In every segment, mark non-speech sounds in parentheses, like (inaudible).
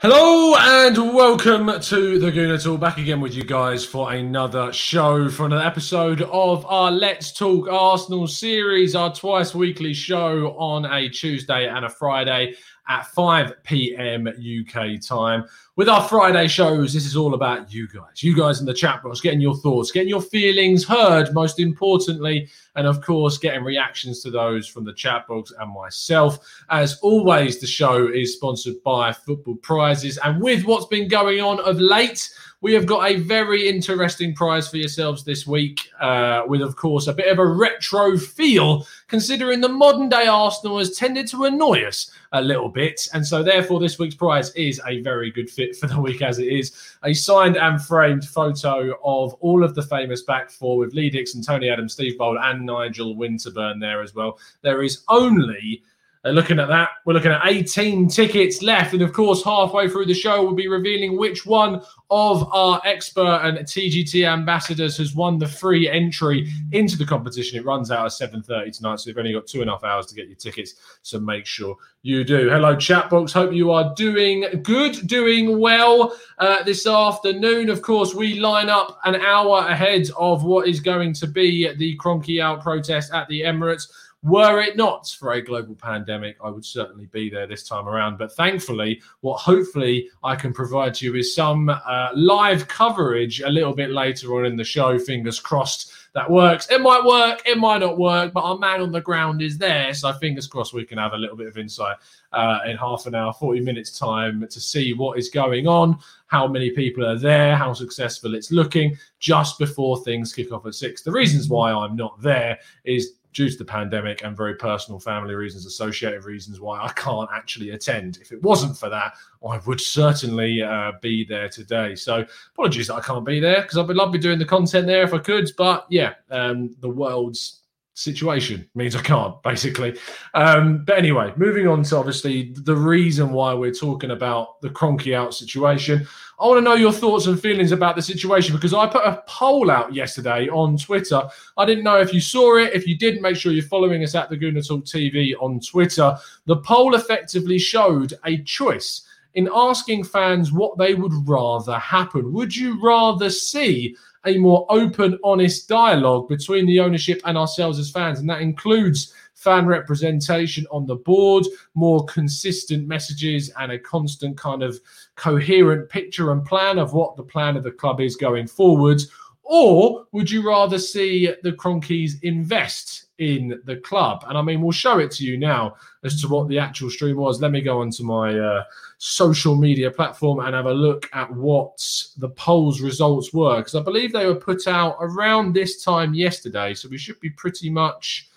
Hello and welcome to the Gooner Talk. Back again with you guys for another show, for another episode of our Let's Talk Arsenal series, our twice weekly show on a Tuesday and a Friday at 5 p.m. UK time. With our Friday shows, this is all about you guys, you guys in the chat box, getting your thoughts, getting your feelings heard, most importantly, and of course, getting reactions to those from the chat box and myself. As always, the show is sponsored by Football Prizes, and with what's been going on of late, we have got a very interesting prize for yourselves this week, uh, with, of course, a bit of a retro feel, considering the modern day Arsenal has tended to annoy us a little bit. And so, therefore, this week's prize is a very good fit for the week as it is a signed and framed photo of all of the famous back four with Lee Dixon, Tony Adams, Steve Bould, and Nigel Winterburn there as well. There is only uh, looking at that, we're looking at 18 tickets left. And of course, halfway through the show, we'll be revealing which one of our expert and TGT ambassadors has won the free entry into the competition. It runs out at 7.30 tonight, so you've only got two and a half hours to get your tickets. So make sure you do. Hello, chat box. Hope you are doing good, doing well uh, this afternoon. Of course, we line up an hour ahead of what is going to be the Kroenke Out protest at the Emirates. Were it not for a global pandemic, I would certainly be there this time around. But thankfully, what hopefully I can provide you is some uh, live coverage a little bit later on in the show. Fingers crossed that works. It might work, it might not work, but our man on the ground is there. So fingers crossed we can have a little bit of insight uh, in half an hour, 40 minutes time to see what is going on, how many people are there, how successful it's looking just before things kick off at six. The reasons why I'm not there is due to the pandemic and very personal family reasons, associated reasons why I can't actually attend. If it wasn't for that, I would certainly uh, be there today. So apologies that I can't be there because I'd love to be doing the content there if I could. But yeah, um, the world's situation means I can't basically. Um, but anyway, moving on to obviously the reason why we're talking about the Kroenke out situation. I want to know your thoughts and feelings about the situation because I put a poll out yesterday on Twitter. I didn't know if you saw it. If you didn't, make sure you're following us at the Gooner Talk TV on Twitter. The poll effectively showed a choice in asking fans what they would rather happen. Would you rather see a more open, honest dialogue between the ownership and ourselves as fans? And that includes fan representation on the board, more consistent messages, and a constant kind of coherent picture and plan of what the plan of the club is going forwards? Or would you rather see the Kroenkes invest in the club? And I mean, we'll show it to you now as to what the actual stream was. Let me go onto my uh, social media platform and have a look at what the polls results were, because I believe they were put out around this time yesterday. So we should be pretty much.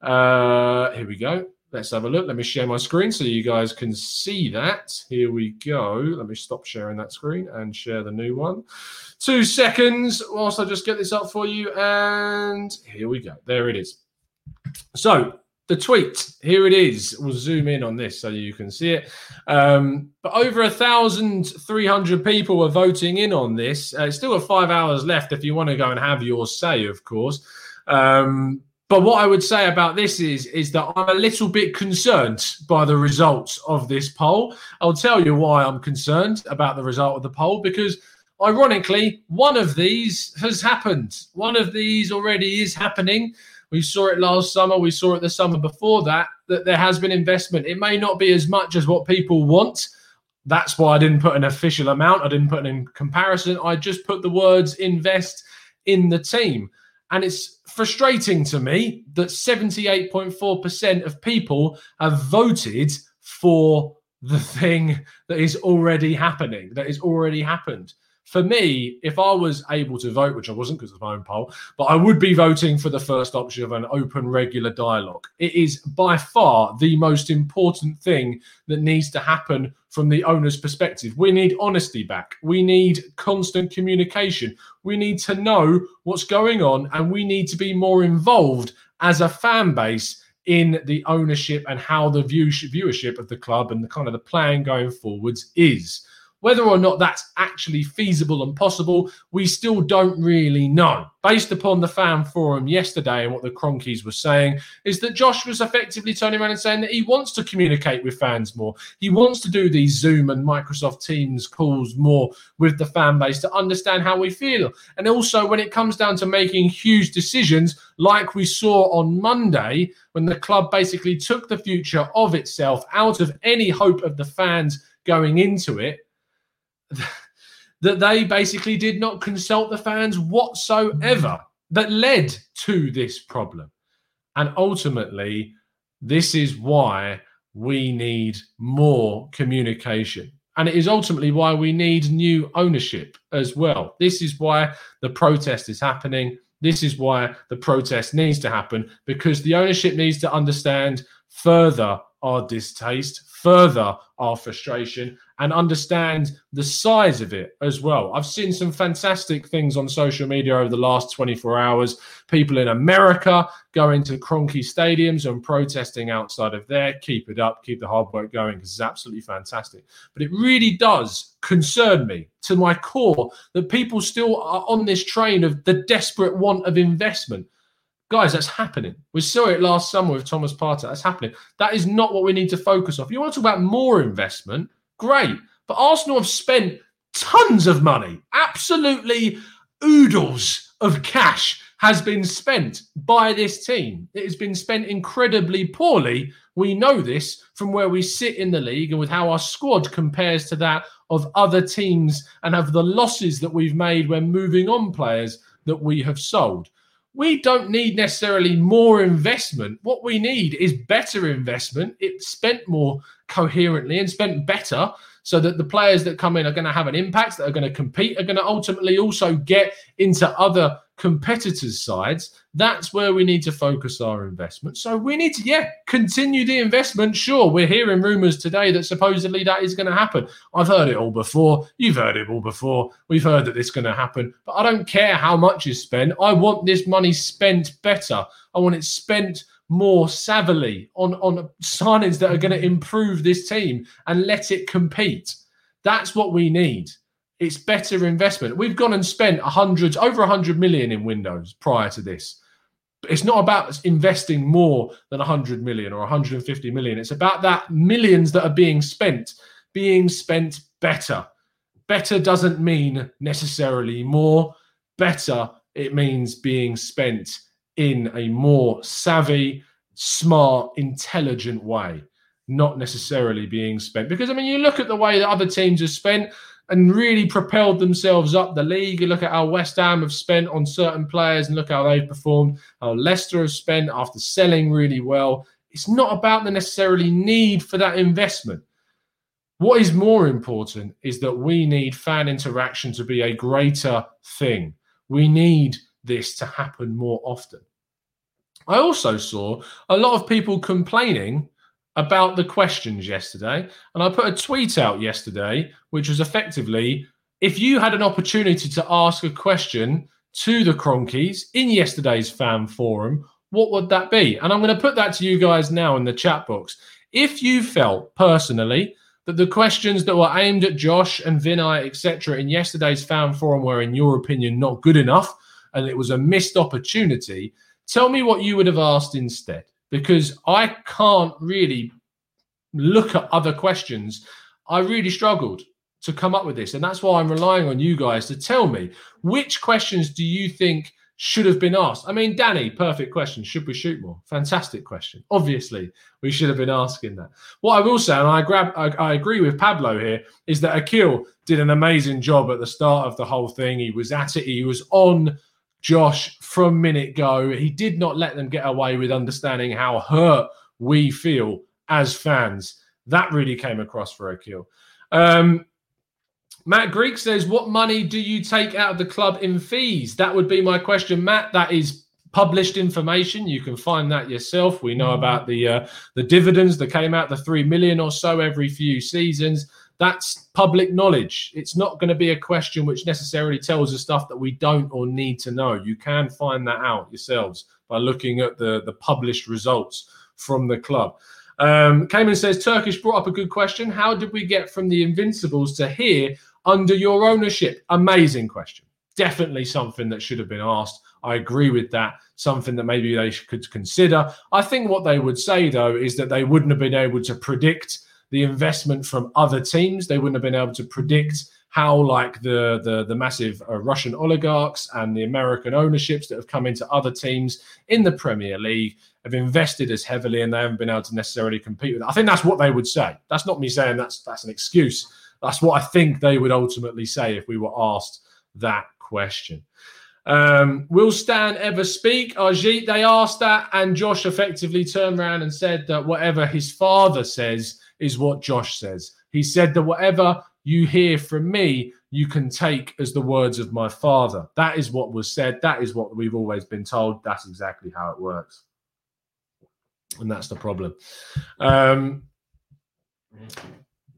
Uh, here we go. Let's have a look. Let me share my screen so you guys can see that. Here we go. Let me stop sharing that screen and share the new one. Two seconds whilst I just get this up for you. And here we go. There it is. So the tweet here it is. We'll zoom in on this so you can see it. Um, but over a thousand three hundred people were voting in on this. Uh, still got five hours left if you want to go and have your say of course. Um, but what i would say about this is is that i'm a little bit concerned by the results of this poll. I'll tell you why i'm concerned about the result of the poll because ironically one of these has happened. One of these already is happening we saw it last summer. We saw it the summer before that, that there has been investment. It may not be as much as what people want. That's why I didn't put an official amount. I didn't put in comparison. I just put the words invest in the team. And it's frustrating to me that 78.4% of people have voted for the thing that is already happening, that is already happened for me, if I was able to vote, which I wasn't because of my own poll, but I would be voting for the first option of an open, regular dialogue. It is by far the most important thing that needs to happen from the owner's perspective. We need honesty back. We need constant communication. We need to know what's going on and we need to be more involved as a fan base in the ownership and how the view- viewership of the club and the kind of the plan going forwards is. Whether or not that's actually feasible and possible, we still don't really know. Based upon the fan forum yesterday and what the Kroenkes were saying, is that Josh was effectively turning around and saying that he wants to communicate with fans more. He wants to do these Zoom and Microsoft Teams calls more with the fan base to understand how we feel. And also, when it comes down to making huge decisions, like we saw on Monday, when the club basically took the future of itself out of any hope of the fans going into it that they basically did not consult the fans whatsoever that led to this problem. And ultimately, this is why we need more communication. And it is ultimately why we need new ownership as well. This is why the protest is happening. This is why the protest needs to happen because the ownership needs to understand further our distaste, further our frustration, and understand the size of it as well. I've seen some fantastic things on social media over the last 24 hours. People in America going to Kroenke stadiums and protesting outside of there. Keep it up, keep the hard work going because it's absolutely fantastic. But it really does concern me to my core that people still are on this train of the desperate want of investment. Guys, that's happening. We saw it last summer with Thomas Partey. That's happening. That is not what we need to focus on. If you want to talk about more investment, great. But Arsenal have spent tons of money, absolutely oodles of cash has been spent by this team. It has been spent incredibly poorly. We know this from where we sit in the league and with how our squad compares to that of other teams and of the losses that we've made when moving on players that we have sold. We don't need necessarily more investment. What we need is better investment. It's spent more coherently and spent better so that the players that come in are going to have an impact, that are going to compete, are going to ultimately also get into other competitors' sides. That's where we need to focus our investment. So we need to, yeah, continue the investment. Sure, we're hearing rumours today that supposedly that is going to happen. I've heard it all before. You've heard it all before. We've heard that it's going to happen. But I don't care how much is spent. I want this money spent better. I want it spent more savvily on, on signings that are going to improve this team and let it compete. That's what we need. It's better investment. We've gone and spent hundreds, over a hundred million in Windows prior to this. But it's not about investing more than 100 million or 150 million. It's about that millions that are being spent, being spent better. Better doesn't mean necessarily more. Better, it means being spent in a more savvy, smart, intelligent way, not necessarily being spent. Because, I mean, you look at the way that other teams have spent and really propelled themselves up the league. You look at how West Ham have spent on certain players and look how they've performed, how Leicester have spent after selling really well. It's not about the necessarily need for that investment. What is more important is that we need fan interaction to be a greater thing. We need this to happen more often. I also saw a lot of people complaining about the questions yesterday. And I put a tweet out yesterday, which was effectively if you had an opportunity to ask a question to the Kroenkes in yesterday's fan forum, what would that be? And I'm going to put that to you guys now in the chat box. If you felt personally that the questions that were aimed at Josh and Vinai, etc., in yesterday's fan forum were, in your opinion, not good enough and it was a missed opportunity, tell me what you would have asked instead. Because I can't really look at other questions. I really struggled to come up with this. And that's why I'm relying on you guys to tell me which questions do you think should have been asked? I mean, Danny, perfect question. Should we shoot more? Fantastic question. Obviously, we should have been asking that. What I will say, and I grab, I, I agree with Pablo here, is that Akil did an amazing job at the start of the whole thing. He was at it. He was on Josh from minute go. He did not let them get away with understanding how hurt we feel as fans. That really came across for Akil. Um, Matt Greek says, What money do you take out of the club in fees? That would be my question, Matt. That is published information. You can find that yourself. We know about the uh, the dividends that came out, the three million or so every few seasons. That's public knowledge. It's not going to be a question which necessarily tells us stuff that we don't or need to know. You can find that out yourselves by looking at the the published results from the club. Um, Cayman says Turkish brought up a good question. How did we get from the Invincibles to here under your ownership? Amazing question. Definitely something that should have been asked. I agree with that. Something that maybe they could consider. I think what they would say, though, is that they wouldn't have been able to predict the investment from other teams. They wouldn't have been able to predict how, like the the, the massive uh, Russian oligarchs and the American ownerships that have come into other teams in the Premier League have invested as heavily, and they haven't been able to necessarily compete with. It. I think that's what they would say. That's not me saying that's that's an excuse. That's what I think they would ultimately say if we were asked that question. Um, will Stan ever speak? Ajit, they asked that, and Josh effectively turned around and said that whatever his father says is what Josh says. He said that whatever you hear from me, you can take as the words of my father. That is what was said. That is what we've always been told. That's exactly how it works. And that's the problem. Um,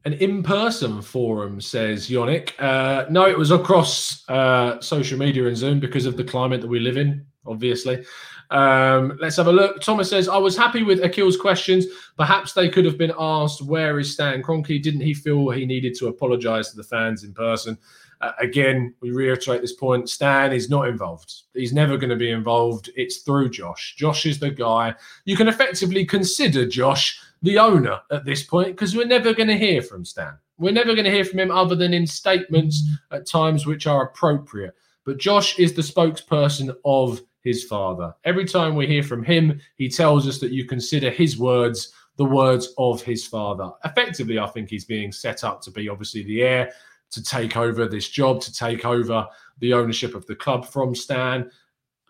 an in-person forum, says Yonick. Uh, no, it was across uh, social media and Zoom because of the climate that we live in, obviously. Um, let's have a look. Thomas says, I was happy with Akil's questions. Perhaps they could have been asked, where is Stan Kroenke? Didn't he feel he needed to apologise to the fans in person? Uh, again, we reiterate this point. Stan is not involved. He's never going to be involved. It's through Josh. Josh is the guy. You can effectively consider Josh the owner at this point because we're never going to hear from Stan. We're never going to hear from him other than in statements at times which are appropriate. But Josh is the spokesperson of his father. Every time we hear from him, he tells us that you consider his words the words of his father. Effectively, I think he's being set up to be obviously the heir to take over this job, to take over the ownership of the club from Stan.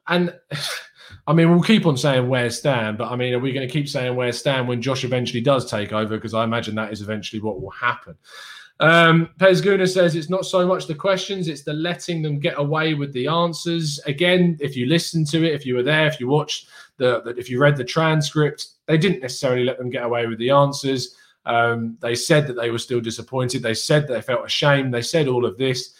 And (sighs) I mean, we'll keep on saying where's Stan, but I mean, are we going to keep saying where's Stan when Josh eventually does take over? Because I imagine that is eventually what will happen. Um, Pez Guna says it's not so much the questions, it's the letting them get away with the answers. Again, if you listen to it, if you were there, if you watched the, the if you read the transcript, they didn't necessarily let them get away with the answers. Um, they said that they were still disappointed. They said they felt ashamed. They said all of this.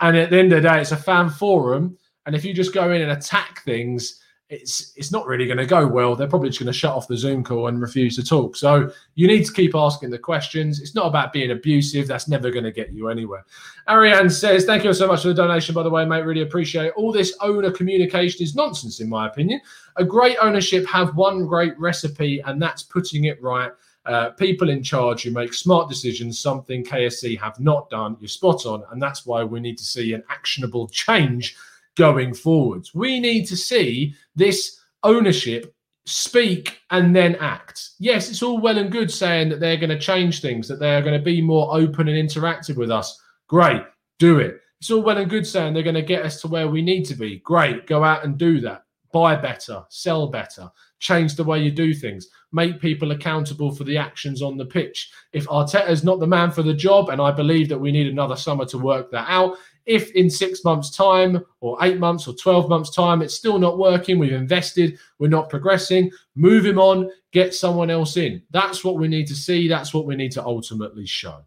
And at the end of the day, it's a fan forum. And if you just go in and attack things, it's it's not really going to go well. They're probably just going to shut off the Zoom call and refuse to talk. So you need to keep asking the questions. It's not about being abusive. That's never going to get you anywhere. Ariane says, "Thank you so much for the donation, by the way, mate. Really appreciate it. All this owner communication is nonsense, in my opinion. A great ownership have one great recipe, and that's putting it right." Uh, people in charge who make smart decisions, something KSE have not done. You're spot on. And that's why we need to see an actionable change going forwards. We need to see this ownership speak and then act. Yes, it's all well and good saying that they're going to change things, that they're going to be more open and interactive with us. Great, do it. It's all well and good saying they're going to get us to where we need to be. Great, go out and do that. Buy better, sell better, change the way you do things, make people accountable for the actions on the pitch. If Arteta's not the man for the job, and I believe that we need another summer to work that out, If in six months' time, or eight months, or 12 months' time, it's still not working, we've invested, we're not progressing, move him on, get someone else in. That's what we need to see. That's what we need to ultimately show.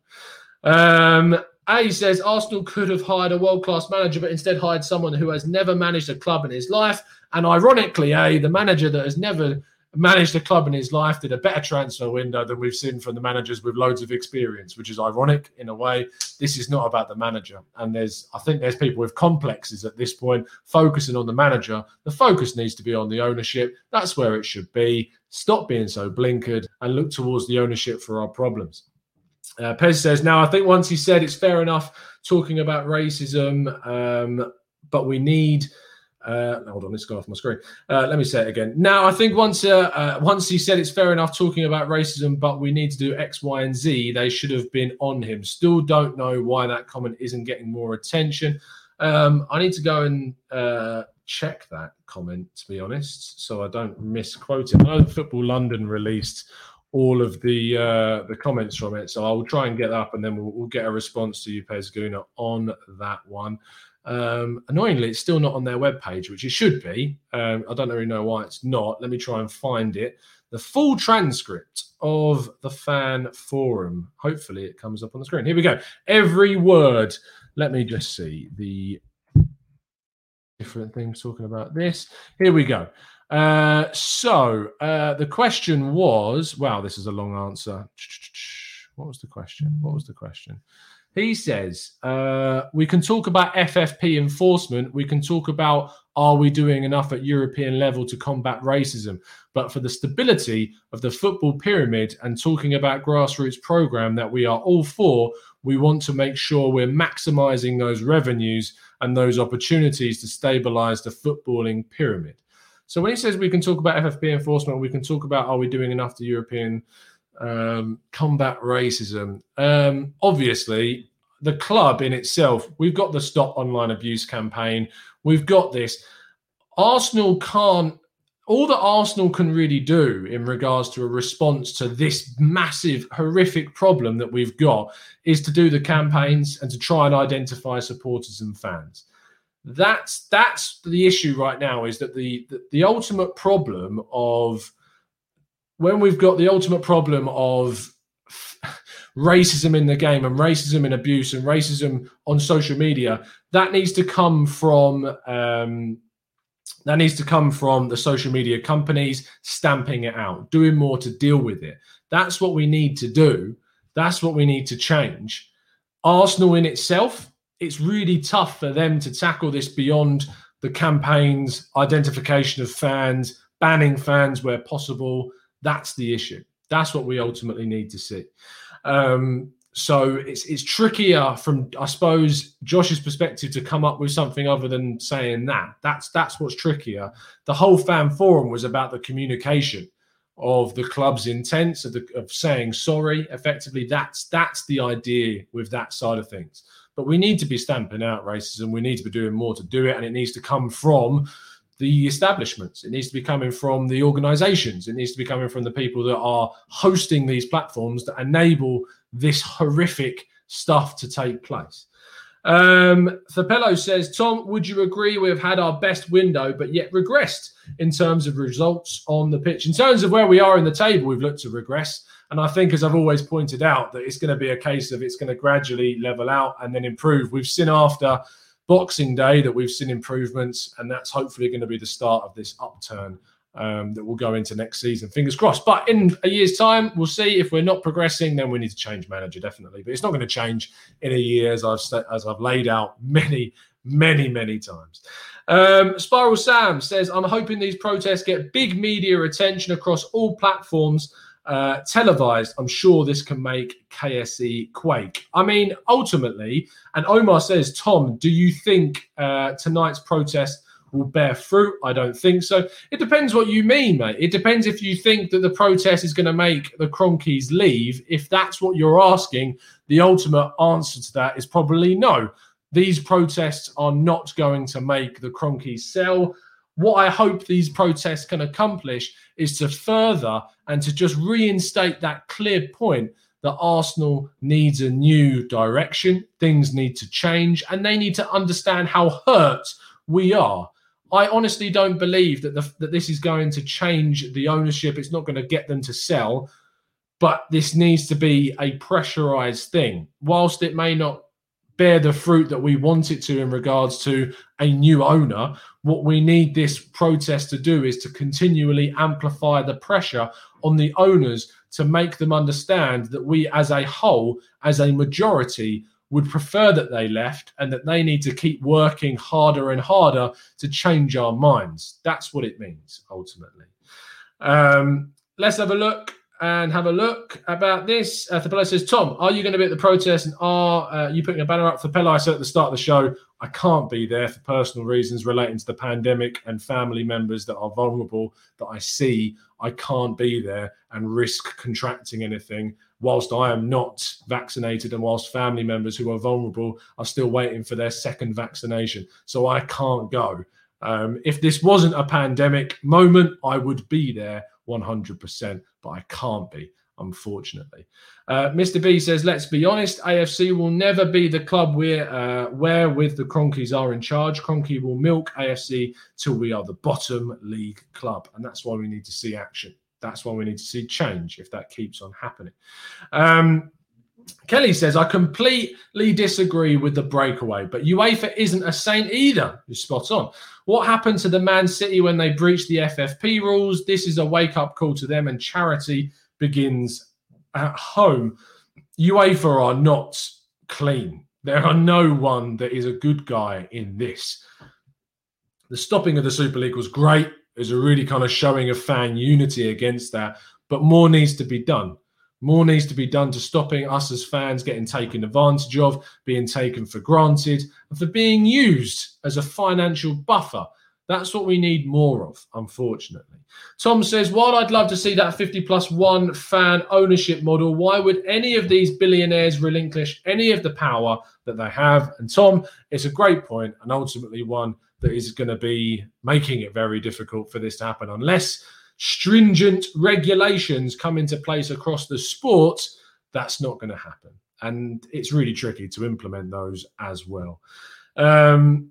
Um, a says Arsenal could have hired a world class manager, but instead hired someone who has never managed a club in his life. And ironically, A, the manager that has never managed a club in his life did a better transfer window than we've seen from the managers with loads of experience, which is ironic in a way. This is not about the manager. And there's, I think there's people with complexes at this point focusing on the manager. The focus needs to be on the ownership. That's where it should be. Stop being so blinkered and look towards the ownership for our problems. Uh, Pez says, now I think once he said it's fair enough talking about racism, um, but we need. Uh, hold on, let's go off my screen. Uh, let me say it again. Now, I think once uh, uh, once he said it's fair enough talking about racism, but we need to do X, Y, and Z, they should have been on him. Still don't know why that comment isn't getting more attention. Um, I need to go and uh, check that comment, to be honest, so I don't misquote it. I know Football London released all of the uh, the comments from it. So I'll try and get that up, and then we'll, we'll get a response to you, Pezguna, on that one. Um, annoyingly, it's still not on their webpage, which it should be. Um, I don't really know why it's not. Let me try and find it. The full transcript of the fan forum. Hopefully, it comes up on the screen. Here we go. Every word. Let me just see the different things talking about this. Here we go. Uh, so uh, the question was wow, this is a long answer. What was the question? What was the question? He says, uh, we can talk about FFP enforcement. We can talk about are we doing enough at European level to combat racism? But for the stability of the football pyramid and talking about grassroots program that we are all for, we want to make sure we're maximizing those revenues and those opportunities to stabilize the footballing pyramid. So when he says we can talk about FFP enforcement, we can talk about are we doing enough to European um, combat racism? Um, obviously, the club in itself, we've got the Stop Online Abuse campaign. We've got this. Arsenal can't. All that Arsenal can really do in regards to a response to this massive, horrific problem that we've got is to do the campaigns and to try and identify supporters and fans that's that's the issue right now is that the, the, the ultimate problem of when we've got the ultimate problem of racism in the game and racism in abuse and racism on social media that needs to come from um, that needs to come from the social media companies stamping it out doing more to deal with it. That's what we need to do. That's what we need to change. Arsenal in itself it's really tough for them to tackle this beyond the campaigns, identification of fans, banning fans where possible. That's the issue. That's what we ultimately need to see. Um, so it's it's trickier from I suppose Josh's perspective to come up with something other than saying that. That's that's what's trickier. The whole fan forum was about the communication of the club's intents of, the, of saying sorry. Effectively, that's that's the idea with that side of things. But we need to be stamping out racism. We need to be doing more to do it, and it needs to come from the establishments. It needs to be coming from the organizations. It needs to be coming from the people that are hosting these platforms that enable this horrific stuff to take place. Um, Thapello says, Tom, would you agree we have had our best window, but yet regressed in terms of results on the pitch? In terms of where we are in the table, we've looked to regress. And I think, as I've always pointed out, that it's going to be a case of it's going to gradually level out and then improve. We've seen after Boxing Day that we've seen improvements, and that's hopefully going to be the start of this upturn um, that will go into next season. Fingers crossed. But in a year's time, we'll see. If we're not progressing, then we need to change manager definitely. But it's not going to change in a year, as I've as I've laid out many, many, many times. Um, Spiral Sam says, "I'm hoping these protests get big media attention across all platforms." Uh, televised, I'm sure this can make KSE quake. I mean, ultimately, and Omar says, Tom, do you think uh, tonight's protest will bear fruit? I don't think so. It depends what you mean, mate. It depends if you think that the protest is going to make the Kroenkes leave. If that's what you're asking, the ultimate answer to that is probably no. These protests are not going to make the Kroenkes sell what I hope these protests can accomplish is to further and to just reinstate that clear point that Arsenal needs a new direction, things need to change, and they need to understand how hurt we are. I honestly don't believe that the, that this is going to change the ownership. It's not going to get them to sell, but this needs to be a pressurized thing. Whilst it may not bear the fruit that we want it to in regards to a new owner, what we need this protest to do is to continually amplify the pressure on the owners to make them understand that we as a whole, as a majority, would prefer that they left and that they need to keep working harder and harder to change our minds. That's what it means ultimately. Um, let's have a look and have a look about this. Uh, Thapelo says, Tom, are you going to be at the protest and are uh, you putting a banner up for Pele? I said at the start of the show, I can't be there for personal reasons relating to the pandemic and family members that are vulnerable that I see. I can't be there and risk contracting anything whilst I am not vaccinated and whilst family members who are vulnerable are still waiting for their second vaccination. So I can't go. Um, if this wasn't a pandemic moment, I would be there 100%, but I can't be, unfortunately. Uh, Mr. B says, let's be honest, AFC will never be the club where, uh, where with the Kroenkes are in charge. Kroenke will milk AFC till we are the bottom league club. And that's why we need to see action. That's why we need to see change if that keeps on happening. Um, Kelly says, I completely disagree with the breakaway, but UEFA isn't a saint either. You're spot on. What happened to the Man City when they breached the FFP rules? This is a wake up call to them, and charity begins at home. UEFA are not clean. There are no one that is a good guy in this. The stopping of the Super League was great. It was a really kind of showing of fan unity against that, but more needs to be done. More needs to be done to stopping us as fans getting taken advantage of, being taken for granted, and for being used as a financial buffer. That's what we need more of, unfortunately. Tom says, while I'd love to see that 50 plus one fan ownership model, why would any of these billionaires relinquish any of the power that they have? And Tom, it's a great point and ultimately one that is going to be making it very difficult for this to happen unless stringent regulations come into place across the sport, that's not going to happen. And it's really tricky to implement those as well. Um,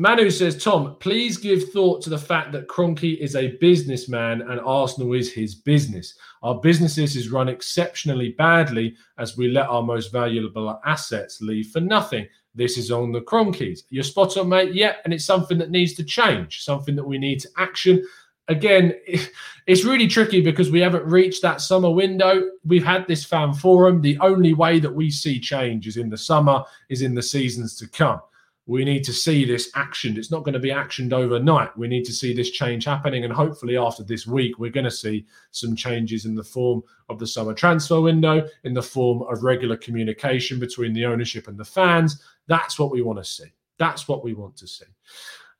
Manu says, Tom, please give thought to the fact that Kroenke is a businessman and Arsenal is his business. Our businesses is run exceptionally badly as we let our most valuable assets leave for nothing. This is on the Kroenkes. You're spot on, mate. Yeah, and it's something that needs to change, something that we need to action again, (laughs) it's really tricky because we haven't reached that summer window. We've had this fan forum. The only way that we see change is in the summer, is in the seasons to come. We need to see this actioned. It's not going to be actioned overnight. We need to see this change happening. And hopefully, after this week, we're going to see some changes in the form of the summer transfer window, in the form of regular communication between the ownership and the fans. That's what we want to see. That's what we want to see.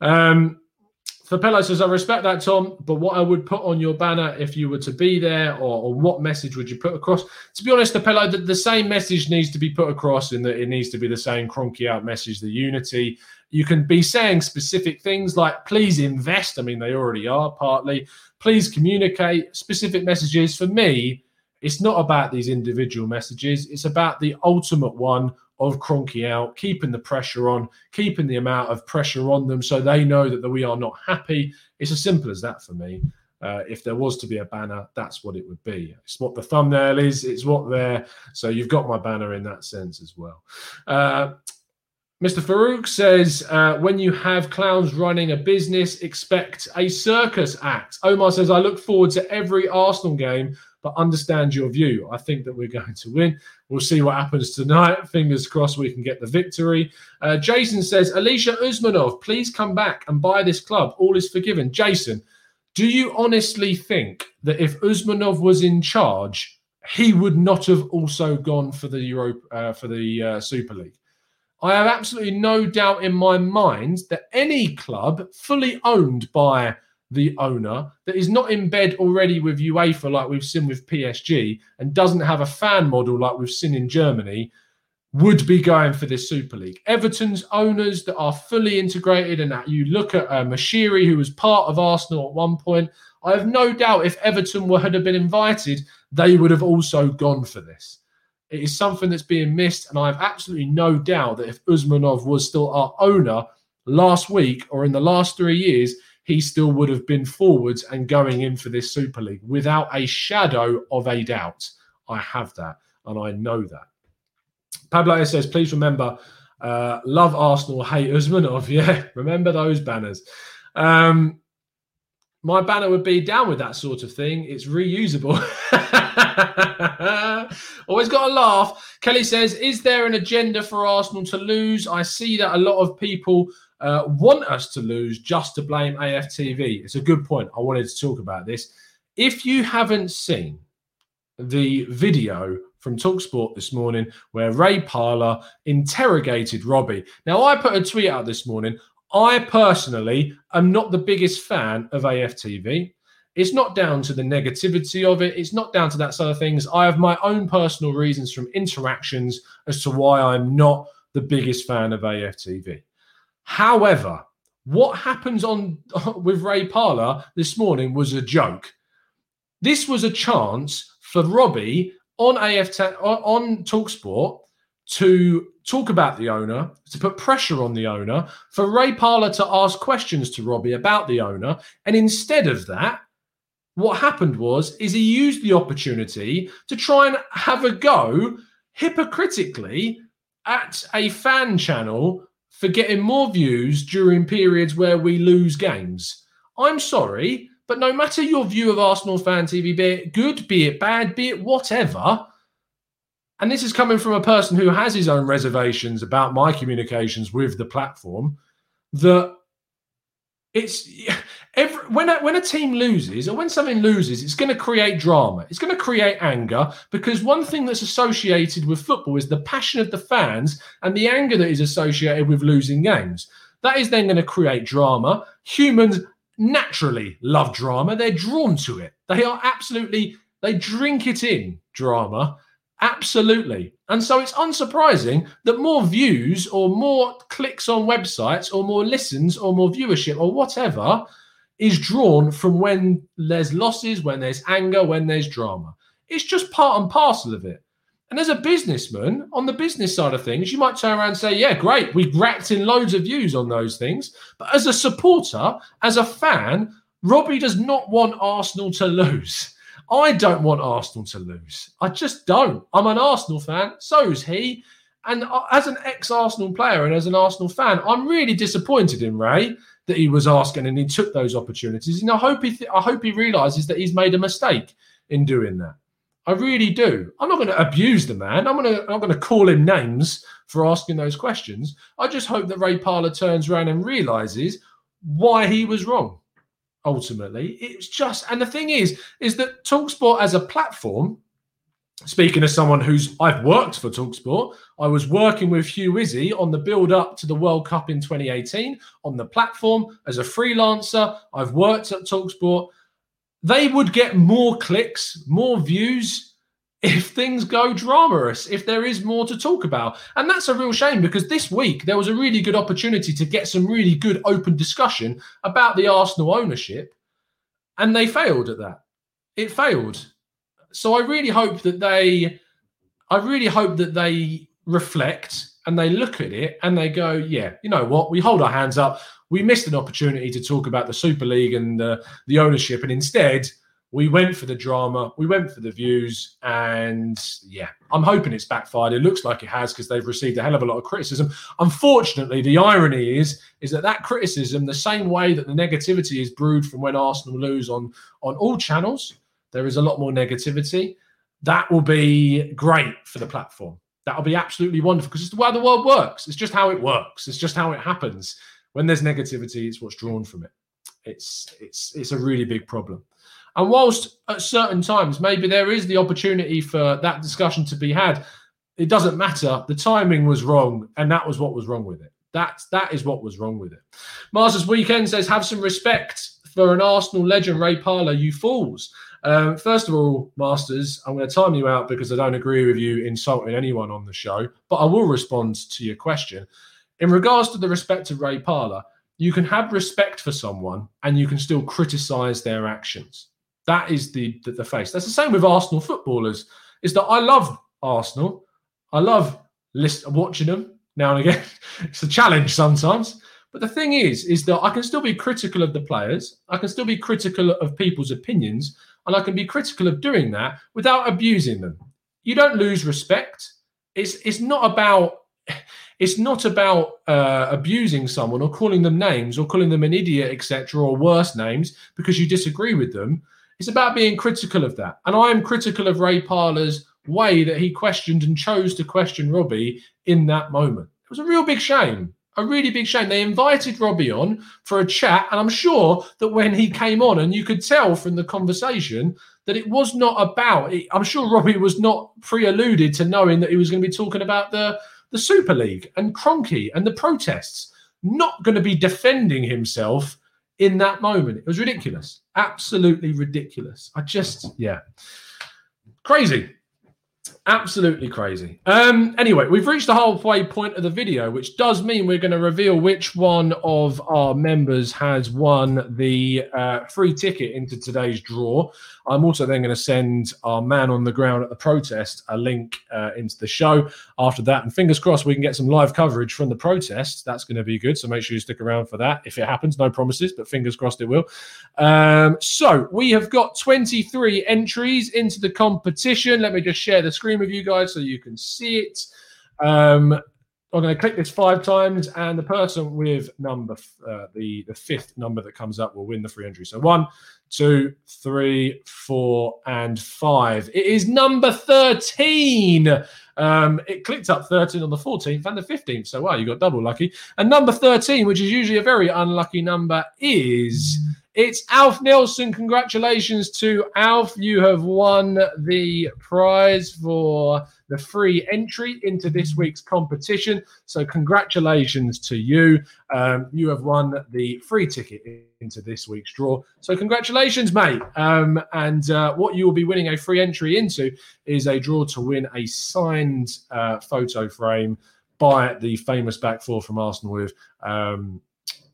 Um, Fapello says, I respect that, Tom, but what I would put on your banner if you were to be there, or, or what message would you put across? To be honest, Fapello, the, the, same message needs to be put across in that it needs to be the same Kroenke out message, the unity. You can be saying specific things like, please invest. I mean, they already are partly. Please communicate specific messages. For me, it's not about these individual messages, it's about the ultimate one of Kroenke out, keeping the pressure on, keeping the amount of pressure on them so they know that, that we are not happy. It's as simple as that for me. Uh, if there was to be a banner, that's what it would be. It's what the thumbnail is, it's what there. So you've got my banner in that sense as well. Uh, Mr. Farouk says, uh, when you have clowns running a business, expect a circus act. Omar says, I look forward to every Arsenal game but understand your view. I think that we're going to win. We'll see what happens tonight. Fingers crossed we can get the victory. Uh, Jason says, Alisher Usmanov, please come back and buy this club. All is forgiven. Jason, do you honestly think that if Usmanov was in charge, he would not have also gone for the Europe uh, for the uh, Super League? I have absolutely no doubt in my mind that any club fully owned by the owner that is not in bed already with UEFA like we've seen with PSG and doesn't have a fan model like we've seen in Germany would be going for this Super League. Everton's owners that are fully integrated and that you look at uh, Moshiri who was part of Arsenal at one point. I have no doubt if Everton were had been invited, they would have also gone for this. It is something that's being missed, and I have absolutely no doubt that if Usmanov was still our owner last week or in the last three years, he still would have been forwards and going in for this Super League without a shadow of a doubt. I have that, and I know that. Pablo says, please remember, uh, love Arsenal, hate Usmanov. (laughs) Yeah, remember those banners. Um, my banner would be down with that sort of thing. It's reusable. (laughs) Always got a laugh. Kelly says, Is there an agenda for Arsenal to lose? I see that a lot of people uh, want us to lose just to blame AFTV. It's a good point. I wanted to talk about this. If you haven't seen the video from Talksport this morning where Ray Parlour interrogated Robbie. Now, I put a tweet out this morning. I personally am not the biggest fan of AFTV. It's not down to the negativity of it. It's not down to that side of things. I have my own personal reasons from interactions as to why I'm not the biggest fan of AFTV. However, what happens on (laughs) with Ray Parlour this morning was a joke. This was a chance for Robbie on AFT on Talksport to talk about the owner, to put pressure on the owner, for Ray Parlour to ask questions to Robbie about the owner. And instead of that, what happened was is he used the opportunity to try and have a go hypocritically at a fan channel for getting more views during periods where we lose games. I'm sorry, but no matter your view of Arsenal fan TV, be it good, be it bad, be it whatever, and this is coming from a person who has his own reservations about my communications with the platform that it's every, when a, when a team loses or when something loses it's going to create drama. It's going to create anger because one thing that's associated with football is the passion of the fans and the anger that is associated with losing games. That is then going to create drama. Humans naturally love drama. They're drawn to it. They are absolutely they drink it in drama. Absolutely. And so it's unsurprising that more views or more clicks on websites or more listens or more viewership or whatever is drawn from when there's losses, when there's anger, when there's drama. It's just part and parcel of it. And as a businessman, on the business side of things, you might turn around and say, yeah, great, we've racked in loads of views on those things. But as a supporter, as a fan, Robbie does not want Arsenal to lose. I don't want Arsenal to lose. I just don't. I'm an Arsenal fan. So is he. And as an ex Arsenal player and as an Arsenal fan, I'm really disappointed in Ray that he was asking and he took those opportunities. And I hope he, th- I hope he realizes that he's made a mistake in doing that. I really do. I'm not going to abuse the man. I'm going to I'm going to call him names for asking those questions. I just hope that Ray Parlour turns around and realizes why he was wrong ultimately. It's just, and the thing is, is that Talksport as a platform, speaking as someone who's I've worked for Talksport, I was working with Hugh Izzy on the build up to the World Cup in 2018 on the platform as a freelancer. I've worked at Talksport. They would get more clicks, more views if things go dramatous, if there is more to talk about. And that's a real shame because this week there was a really good opportunity to get some really good open discussion about the Arsenal ownership, and they failed at that. It failed. So I really hope that they I really hope that they reflect and they look at it and they go, yeah, you know what? We hold our hands up. We missed an opportunity to talk about the Super League and the, the ownership, and instead we went for the drama, we went for the views, and yeah, I'm hoping it's backfired. It looks like it has because they've received a hell of a lot of criticism. Unfortunately, the irony is is that that criticism, the same way that the negativity is brewed from when Arsenal lose on on all channels, there is a lot more negativity. That will be great for the platform. That'll be absolutely wonderful because it's the way the world works. It's just how it works. It's just how it happens. When there's negativity, it's what's drawn from it. It's it's it's a really big problem. And whilst at certain times maybe there is the opportunity for that discussion to be had, it doesn't matter. The timing was wrong, and that was what was wrong with it. That that is what was wrong with it. Masters Weekend says, "Have some respect for an Arsenal legend, Ray Parlour. You fools." Um, first of all, Masters, I'm going to time you out because I don't agree with you insulting anyone on the show, but I will respond to your question. In regards to the respect of Ray Parlour, you can have respect for someone and you can still criticise their actions. That is the, the, the face. That's the same with Arsenal footballers. Is that I love Arsenal. I love list watching them now and again. (laughs) it's a challenge sometimes. But the thing is, is that I can still be critical of the players. I can still be critical of people's opinions, and I can be critical of doing that without abusing them. You don't lose respect. It's it's not about (laughs) it's not about uh, abusing someone or calling them names or calling them an idiot, etc., or worse names because you disagree with them. It's about being critical of that. And I am critical of Ray Parlour's way that he questioned and chose to question Robbie in that moment. It was a real big shame. A really big shame. They invited Robbie on for a chat, and I'm sure that when he came on, and you could tell from the conversation that it was not about. I'm sure Robbie was not pre-alluded to knowing that he was going to be talking about the the Super League and Kroenke and the protests. Not going to be defending himself in that moment. It was ridiculous. Absolutely ridiculous. I just, yeah. Crazy. Absolutely crazy. Um, anyway, we've reached the halfway point of the video, which does mean we're going to reveal which one of our members has won the uh, free ticket into today's draw. I'm also then going to send our man on the ground at the protest a link uh, into the show after that. And fingers crossed we can get some live coverage from the protest. That's going to be good. So make sure you stick around for that. If it happens, no promises, but fingers crossed it will. Um, so we have got 23 entries into the competition. Let me just share the screen with you guys so you can see it. Um, I'm going to click this five times, and the person with number uh, the the fifth number that comes up will win the free entry. So one, two, three, four, and five. It is number 13. Um, it clicked up 13 on the 14th and the 15th. So, wow, you got double lucky. And number 13, which is usually a very unlucky number, is it's Alf Nelson. Congratulations to Alf. You have won the prize for the free entry into this week's competition. So, congratulations to you. Um, you have won the free ticket into this week's draw. So, congratulations, mate. Um, and uh, what you will be winning a free entry into is a draw to win a signed uh, photo frame by the famous back four from Arsenal with. Um,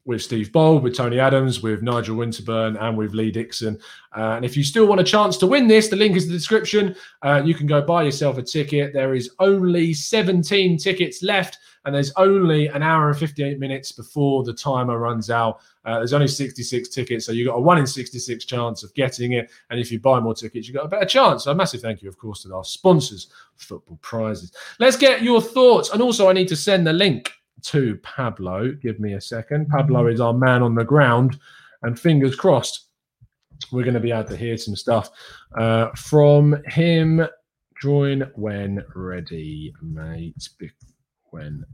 with Steve Bould, with Tony Adams, with Nigel Winterburn, and with Lee Dixon. Uh, and if you still want a chance to win this, the link is in the description. Uh, you can go buy yourself a ticket. There is only 17 tickets left, and there's only an hour and 58 minutes before the timer runs out. Uh, there's only 66 tickets, so you've got a 1 in 66 chance of getting it. And if you buy more tickets, you've got a better chance. So a massive thank you, of course, to our sponsors, Football Prizes. Let's get your thoughts. And also, I need to send the link to Pablo. Give me a second. Pablo is our man on the ground, and fingers crossed, we're going to be able to hear some stuff uh, from him. Join when ready, mate. When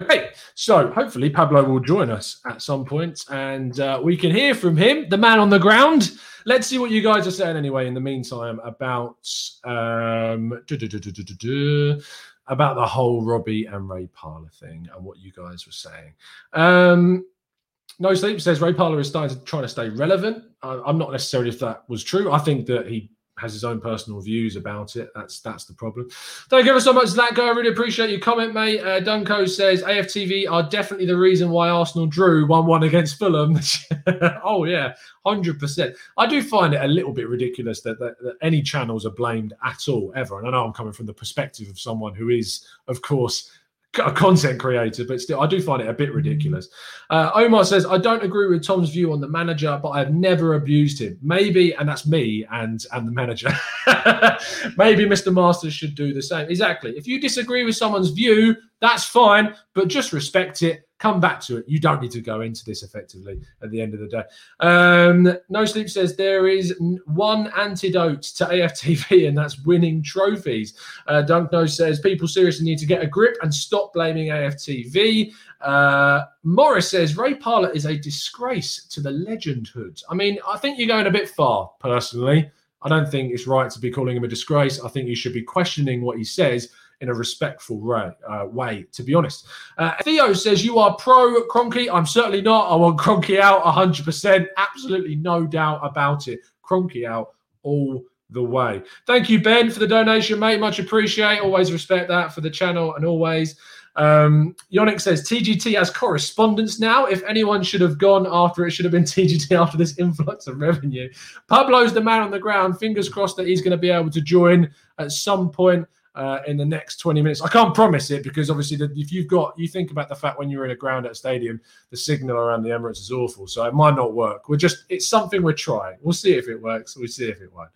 Okay, so hopefully Pablo will join us at some point and uh, we can hear from him, the man on the ground. Let's see what you guys are saying anyway in the meantime about um, about the whole Robbie and Ray Parlour thing and what you guys were saying. Um, no Sleep says Ray Parlour is starting to try to stay relevant. I, I'm not necessarily if that was true. I think that he has his own personal views about it. That's that's the problem. Thank you ever so much, that guy. I really appreciate your comment, mate. Uh, Dunco says AFTV are definitely the reason why Arsenal drew one-one against Fulham. (laughs) oh yeah, hundred percent. I do find it a little bit ridiculous that, that, that any channels are blamed at all ever. And I know I'm coming from the perspective of someone who is, of course a content creator, but still, I do find it a bit ridiculous. Uh, Omar says, I don't agree with Tom's view on the manager, but I've never abused him. Maybe, and that's me and and the manager. (laughs) Maybe Mr. Masters should do the same. Exactly. If you disagree with someone's view, that's fine, but just respect it come back to it. You don't need to go into this effectively at the end of the day. Um, no Sleep says there is one antidote to AFTV, (laughs) and that's winning trophies. Uh, Dunkno says people seriously need to get a grip and stop blaming AFTV. Uh, Morris says Ray Parlour is a disgrace to the legendhood. I mean, I think you're going a bit far, personally. I don't think it's right to be calling him a disgrace. I think you should be questioning what he says in a respectful way, uh, way to be honest. Uh, Theo says, You are pro Kroenke. I'm certainly not. I want Kroenke out 100%. Absolutely no doubt about it. Kroenke out all the way. Thank you, Ben, for the donation, mate. Much appreciate. Always respect that for the channel and always. Um, says TGT has correspondence now. If anyone should have gone after it, should have been (laughs) TGT after this influx of revenue. Pablo's the man on the ground. Fingers crossed that he's going to be able to join at some point uh, in the next 20 minutes. I can't promise it because obviously, the, if you've got, you think about the fact when you're in a ground at a stadium, the signal around the Emirates is awful. So it might not work. We're just, it's something we're trying. We'll see if it works. We'll see if it won't.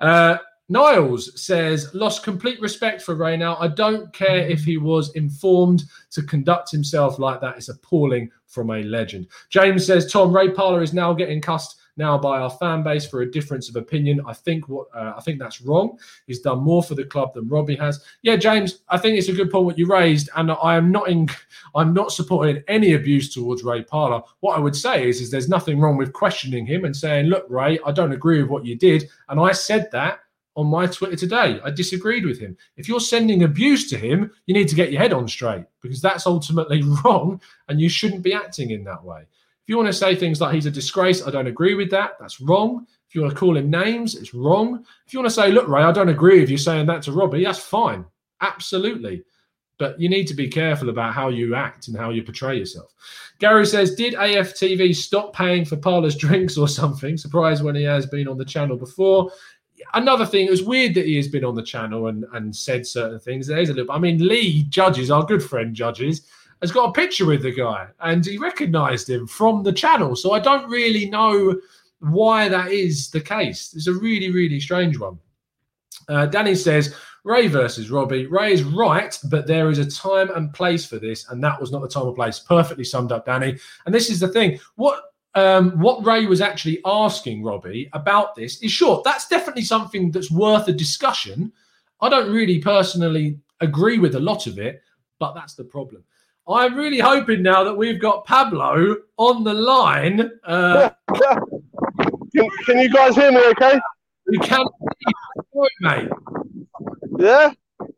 Uh, Niles says, lost complete respect for Ray now. I don't care if he was informed to conduct himself like that. It's appalling from a legend. James says, Tom, Ray Parlour is now getting cussed now by our fan base for a difference of opinion. I think what uh, I think that's wrong. He's done more for the club than Robbie has. Yeah, James, I think it's a good point what you raised, and I am not in, I'm not supporting any abuse towards Ray Parlour. What I would say is, is there's nothing wrong with questioning him and saying, look, Ray, I don't agree with what you did, and I said that on my Twitter today. I disagreed with him. If you're sending abuse to him, you need to get your head on straight because that's ultimately (laughs) wrong and you shouldn't be acting in that way. If you want to say things like he's a disgrace, I don't agree with that. That's wrong. If you want to call him names, it's wrong. If you want to say, look, Ray, I don't agree with you saying that to Robbie, that's fine. Absolutely. But you need to be careful about how you act and how you portray yourself. Gary says, Did AFTV stop paying for Parlour's (laughs) drinks or something? Surprised when he has been on the channel before. Another thing, it was weird that he has been on the channel and, and said certain things. There's a little, I mean, Lee Judges, our good friend Judges, has got a picture with the guy and he recognized him from the channel. So I don't really know why that is the case. It's a really, really strange one. Uh, Danny says, Ray versus Robbie. Ray is right, but there is a time and place for this, and that was not the time or place. Perfectly summed up, Danny. And this is the thing. What um, what Ray was actually asking Robbie about this is sure that's definitely something that's worth a discussion. I don't really personally agree with a lot of it, but that's the problem. I'm really hoping now that we've got Pablo on the line. Uh, can, (laughs) can, you guys hear me okay? We can, mate. Yeah?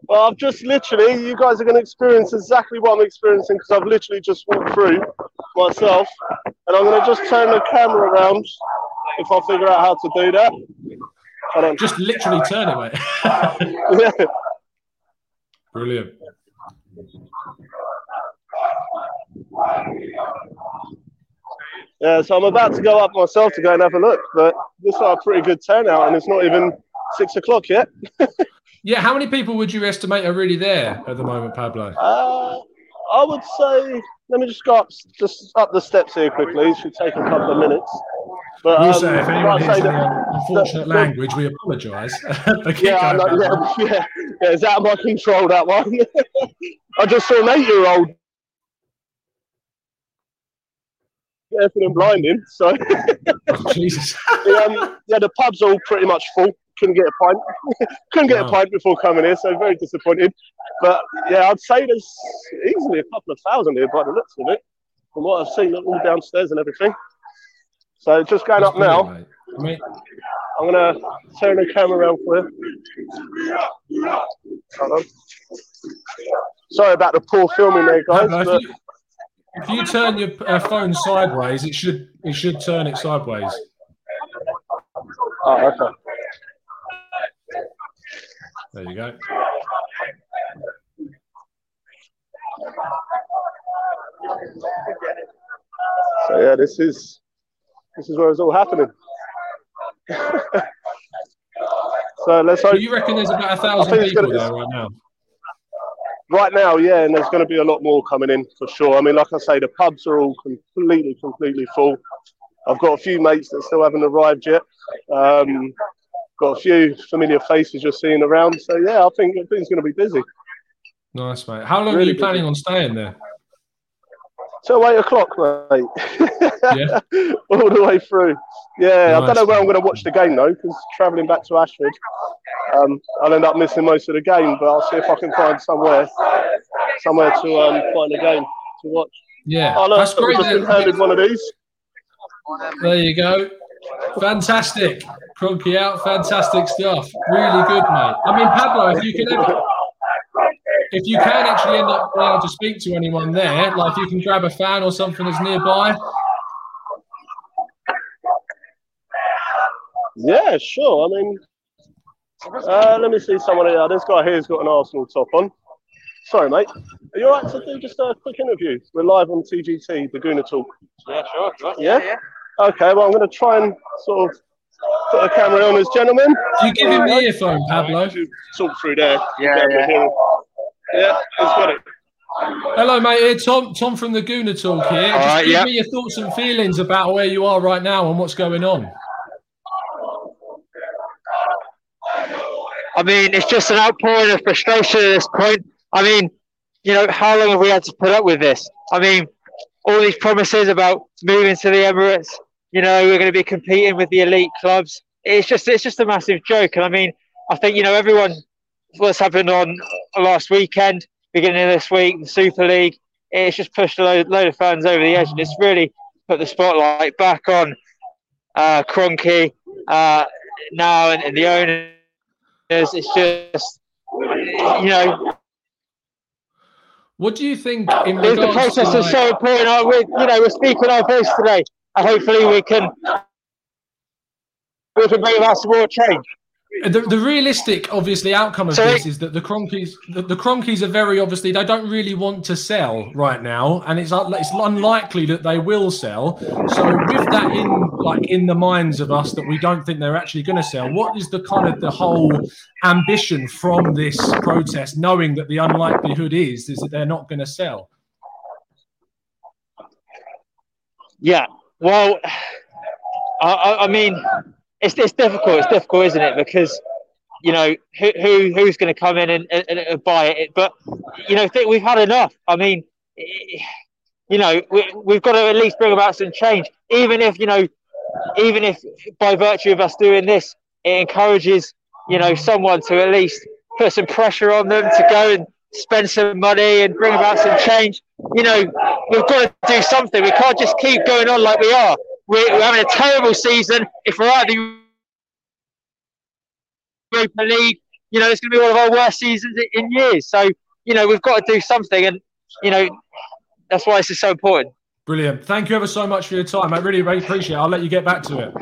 Well, I've just literally, you guys are going to experience exactly what I'm experiencing because I've literally just walked through myself. And I'm going to just turn the camera around if I figure out how to do that. Just literally turn it, mate. (laughs) yeah. Brilliant. Yeah, so I'm about to go up myself to go and have a look, but this is a pretty good turnout, and it's not even six o'clock yet. (laughs) yeah, how many people would you estimate are really there at the moment, Pablo? Uh, I would say, let me just go up, just up the steps here quickly. It should take a couple of minutes. But um, say if anyone hears any unfortunate language, we apologise. (laughs) yeah, yeah, (laughs) yeah, yeah, it's out of my control that one. I just saw an eight-year-old and blinding. So, (laughs) oh, Jesus. (laughs) the, um, yeah, the pub's all pretty much full. Couldn't get a pint. (laughs) Couldn't get wow. a pint before coming here, so very disappointed. But yeah, I'd say there's easily a couple of thousand here by the looks of it, from what I've seen all downstairs and everything. So just going That's up now. I mean, I'm gonna turn the camera around for you. Sorry about the poor filming there, guys. but... If you turn your uh, phone sideways, it should it should turn it sideways. Oh, okay. There you go. So yeah, this is this is where it's all happening. (laughs) so let's hope. So you reckon there's about a thousand people there right now? Right now, yeah, and there's going to be a lot more coming in for sure. I mean, like I say, the pubs are all completely, completely full. I've got a few mates that still haven't arrived yet. Um, got a few familiar faces you're seeing around. So yeah, I think things going to be busy. Nice, mate. How long really are you planning busy. on staying there? Till eight o'clock, mate. Yeah. (laughs) All the way through. Yeah, nice. I don't know where I'm going to watch the game though, because travelling back to Ashford, um, I'll end up missing most of the game. But I'll see if I can find somewhere, somewhere to um, find a game to watch. Yeah, oh, look, that's great. Just been handed one of these. There you go. Fantastic. Kroenke out. Fantastic stuff. Really good, mate. I mean, Pablo, if you can ever, if you can actually end up being able to speak to anyone there, like if you can grab a fan or something that's nearby. Yeah, sure. I mean, uh, let me see someone here. This guy here's got an Arsenal top on. Sorry, mate. Are you all right to do just a quick interview? We're live on TGT, the Gooner Talk. Yeah, sure. sure. Yeah? Okay, well, I'm going to try and sort of put a camera on this gentleman. Do you give him the earphone, Pablo? Talk through there. Yeah, Get a bit yeah. Here. Yeah, he's got it. Hello, mate. Here, Tom. Tom from the Gooner Talk here. Just right, give yeah. me your thoughts and feelings about where you are right now and what's going on. I mean, it's just an outpouring of frustration at this point. I mean, you know, how long have we had to put up with this? I mean, all these promises about moving to the Emirates, you know, we're going to be competing with the elite clubs. It's just, it's just a massive joke. And I mean, I think you know, everyone, what's happened on last weekend, beginning of this week, the Super League, it's just pushed a load, load of fans over the edge, and it's really put the spotlight back on uh, Kroenke uh, now and, and the owners. It's just, you know, What do you think in the process to is so important. Uh, we, you know, we're speaking our voice today. And hopefully, we can we can bring about some more change. The, the realistic, obviously, outcome of Sorry? this is that the Kroenkes, the, the Kroenkes are very obviously they don't really want to sell right now, and it's un- it's unlikely that they will sell. So with that in like in the minds of us that we don't think they're actually going to sell, what is the kind of the whole ambition from this protest, knowing that the unlikelihood is is that they're not going to sell? Yeah. Well, (sighs) I, I, I mean, it's it's difficult. It's difficult, isn't it? Because you know who, who who's going to come in and, and, and buy it? But you know, we've had enough. I mean, you know, we, we've got to at least bring about some change. Even if you know, even if by virtue of us doing this, it encourages you know someone to at least put some pressure on them to go and spend some money and bring about some change. You know, we've got to do something. We can't just keep going on like we are. We're, we're having a terrible season. If we're out of the Europa League, you know, it's going to be one of our worst seasons in years. So, you know, we've got to do something. And, you know, that's why this is so important. Brilliant. Thank you ever so much for your time. I really, really appreciate it. I'll let you get back to it.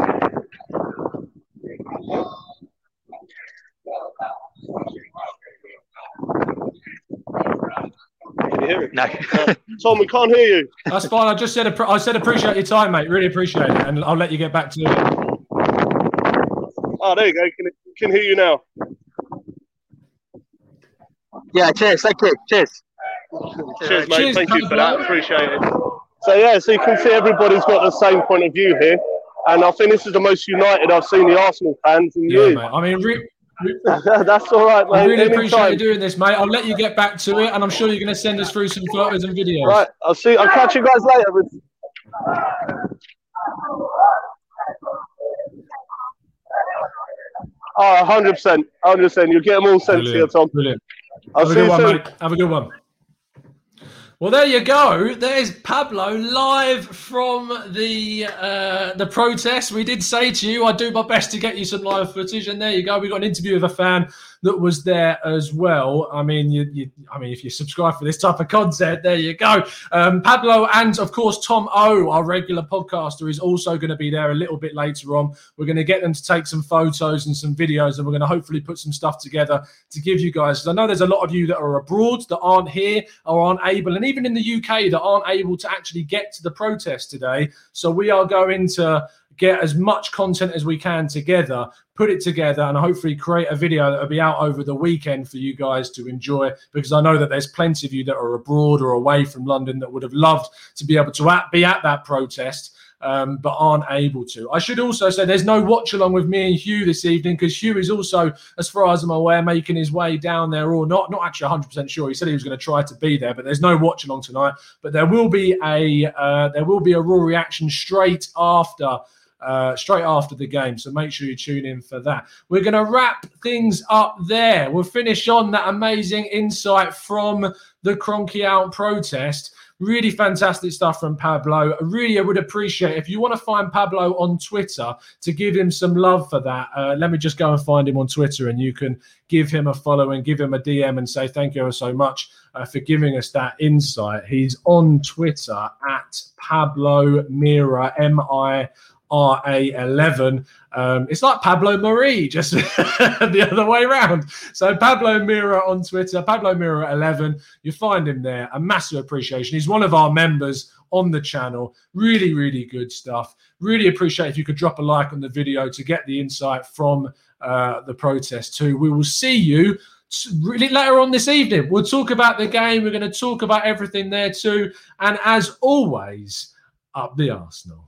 Can you hear it? No. Uh, Tom, we can't hear you. That's fine. I just said I said appreciate your time, mate. Really appreciate it, and I'll let you get back to it. Oh, there you go. Can, can hear you now. yeah, cheers. Thank you. Cheers. Cheers, mate. Cheers, Thank you for that. Appreciate it. So yeah, so you can see everybody's got the same point of view here, and I think this is the most united I've seen the Arsenal fans in Yeah, years. mate. I mean, re- (laughs) That's all right, I mate. really appreciate you doing this, mate. I'll let you get back to it, and I'm sure you're going to send us through some photos and videos. Right, I'll see. I'll catch you guys later. With... Oh, 100%. 100%. You'll get them all sent to you, Brilliant. Tom. Brilliant. I'll Have a see good you one, soon. mate. Have a good one. Well, there you go. There's Pablo live from the uh, the protest. We did say to you, I do my best to get you some live footage, and there you go. We got an interview with a fan that was there as well. I mean, you, you I mean, if you subscribe for this type of content, there you go. Um, Pablo and of course Tom O, our regular podcaster, is also going to be there a little bit later on. We're going to get them to take some photos and some videos, and we're going to hopefully put some stuff together to give you guys. I know there's a lot of you that are abroad that aren't here or aren't able, and even in the UK that aren't able to actually get to the protest today. So we are going to get as much content as we can together, put it together, and hopefully create a video that will be out over the weekend for you guys to enjoy. Because I know that there's plenty of you that are abroad or away from London that would have loved to be able to at, be at that protest. Um, but aren't able to. I should also say there's no watch along with me and Hugh this evening because Hugh is also, as far as I'm aware, making his way down there or not. Not actually 100% sure. He said he was going to try to be there, but there's no watch along tonight. But there will be a uh, there will be a raw reaction straight after uh, straight after the game. So make sure you tune in for that. We're going to wrap things up there. We'll finish on that amazing insight from the Kroenke Out protest. Really fantastic stuff from Pablo. Really I would appreciate if you want to find Pablo on Twitter to give him some love for that. Uh, let me just go and find him on Twitter and you can give him a follow and give him a DM and say thank you so much uh, for giving us that insight. He's on Twitter at Pablo Mira, M I RA11. Um, it's like Pablo Marie, just (laughs) the other way around. So Pablo Mira on Twitter, Pablo Mira 11. You find him there. A massive appreciation. He's one of our members on the channel. Really, really good stuff. Really appreciate if you could drop a like on the video to get the insight from uh, the protest too. We will see you really later on this evening. We'll talk about the game. We're going to talk about everything there too. And as always, up the Arsenal.